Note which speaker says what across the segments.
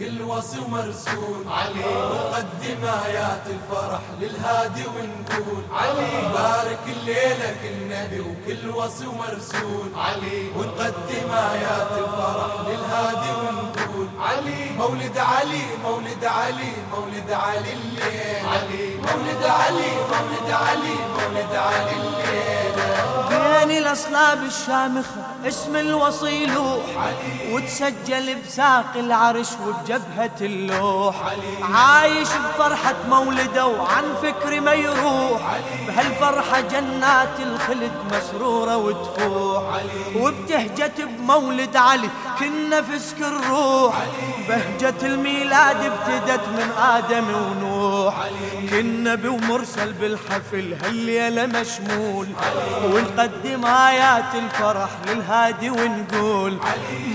Speaker 1: كل وصي ومرسول. علي ونقدم آيات الفرح للهادي ونقول. علي بارك الليلة كل نبي وكل وصي ومرسول. علي ونقدم آيات الفرح للهادي ونقول. علي مولد علي مولد علي مولد علي الليل. علي مولد علي مولد علي مولد علي الليل.
Speaker 2: الأصلاب الشامخة اسم الوصي لوح وتسجل بساق العرش وبجبهة اللوح. عايش بفرحة مولده وعن فكر ما يروح بهالفرحة جنات الخلد مسرورة وتفوح. وبتهجة بمولد علي كل نفس كل روح بهجة الميلاد ابتدت من آدم ونوح. كل نبي ومرسل بالحفل هالليلة مشمول. ونقدم آيات الفرح للهادي ونقول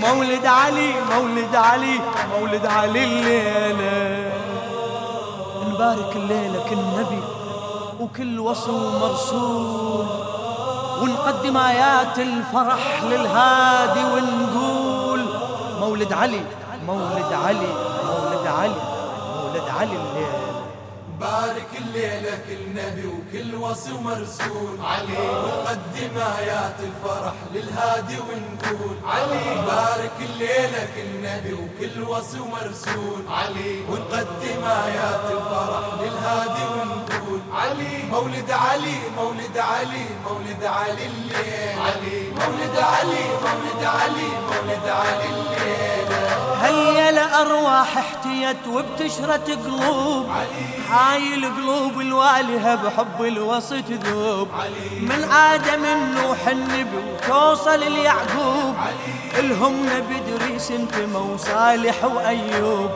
Speaker 2: مولد علي مولد علي مولد علي الليلة. نبارك الليلة كل نبي وكل وصي ومرسول ونقدم آيات الفرح للهادي ونقول مولد علي مولد علي مولد علي مولد علي الليلة.
Speaker 1: بارك الليلة كل نبي وكل وصي ومرسول. علي. ونقدم آيات الفرح للهادي ونقول. علي. بارك الليلة كل نبي وكل وصي ومرسول. علي. ونقدم آيات الفرح للهادي ونقول. علي. مولد علي مولد علي مولد علي الليل. علي. مولد علي مولد علي مولد علي الليل.
Speaker 2: هيا لأرواح احتيت وبتشرت قلوب؟ هاي القلوب الوالهة بحب الوصي تذوب من آدم النوح النبي وتوصل اليعقوب. الهم ادريس انت وصالح وأيوب.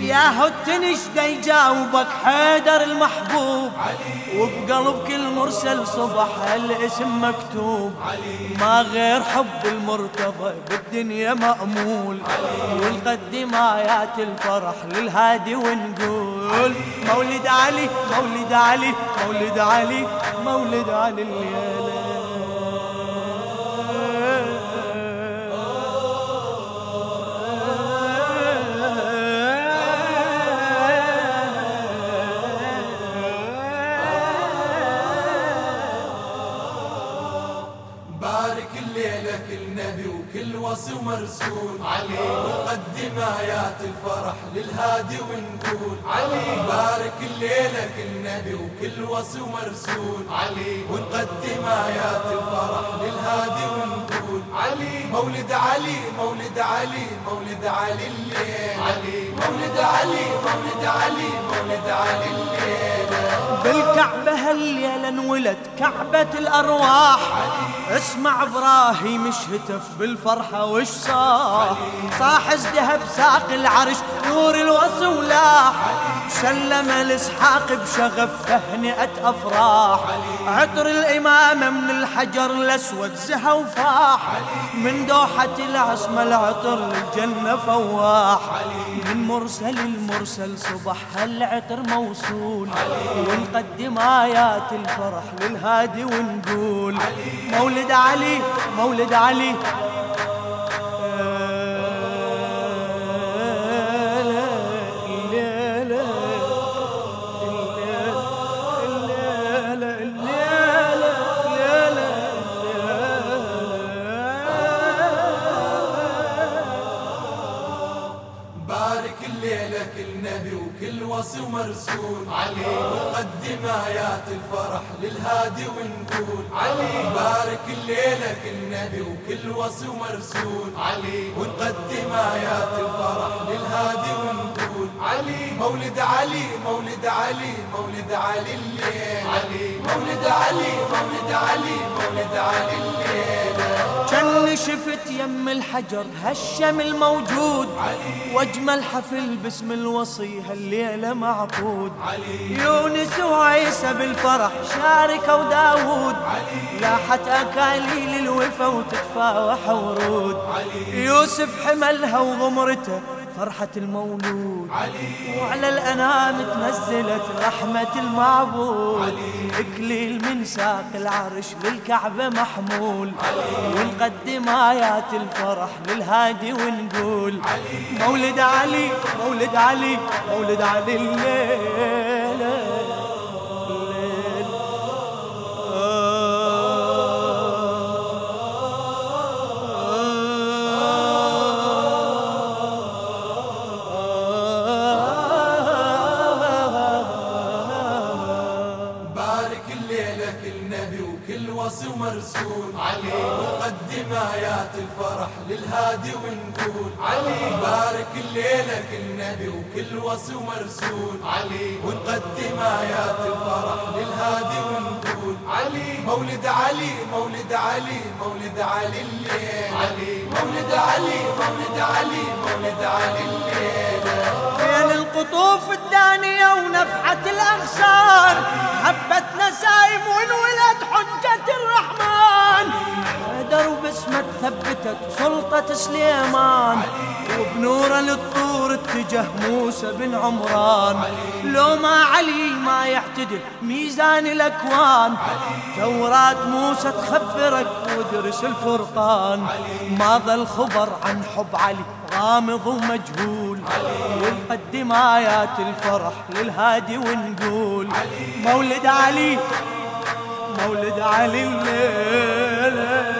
Speaker 2: يا هتنش دا يجاوبك حيدر المحبوب. وبقلب كل مرسل صبح الاسم مكتوب. ما غير حب المرتضى بالدنيا مأمول. ونقدم آيات الفرح للهادي ونقول مولد علي مولد علي مولد علي مولد علي الليلة.
Speaker 1: وصي ومرسول علي. ونقدم آيات الفرح للهادي ونقول علي. بارك الليلة كل نبي وكل وصي ومرسول علي. ونقدم آيات الفرح للهادي ونقول علي. مولد علي مولد علي مولد علي الليل. علي. مولد علي مولد علي مولد علي الليل.
Speaker 2: بالكعبة هالليلة انولد كعبة الأرواح. اسمع إبراهيم اش هتف بالفرحة وش صاح صاح ازدها بساق العرش نور الوصي ولاح سلم الاسحاق بشغف تهنئة أفراح. عطر الامامة من الحجر الأسود زها وفاح. من دوحة العصمة العطر للجنة فواح. من مرسل المرسل صبح هالعطر موصول. ونقدم آيات الفرح للهادي ونقول. مولد علي مولد علي
Speaker 1: وصي ومرسول علي ونقدم آيات الفرح للهادي ونقول. علي بارك الليلة كل نبي وكل وصي ومرسول علي ونقدم آيات الفرح للهادي ونقول. علي مولد علي مولد علي مولد علي الليل. علي مولد
Speaker 2: يم الحجر هالشم الموجود. واجمل حفل باسم الوصي هالليلة معقود. يونس وعيسى بالفرح شاركوا داوود لاحت أكاليل الوفا وتتفاوح ورود. يوسف حملها وغمرته فرحة المولود. علي. وعلى الأنام تنزلت رحمة المعبود. إكليل من ساق العرش للكعبة محمول. ونقدم آيات الفرح للهادي ونقول مولد علي مولد علي مولد علي الليلة
Speaker 1: آيات الفرح للهادي ونقول علي بارك الليلة كل نبي وكل وصي ومرسول علي ونقدم آيات الفرح للهادي ونقول علي مولد علي مولد علي مولد علي الليل علي مولد علي مولد علي مولد علي الليل
Speaker 2: بين القطوف الدانية ونفحة الأغصان حبة نسايم ونولد ثبتت سلطة سليمان وبنوره للطور اتجه موسى بن عمران. لو ما علي ما يعتدل ميزان الأكوان. توراة موسى تخبرك ودرس الفرقان. ما ظل خبر عن حب علي غامض ومجهول. ونقدم آيات الفرح للهادي ونقول. مولد علي مولد علي الليل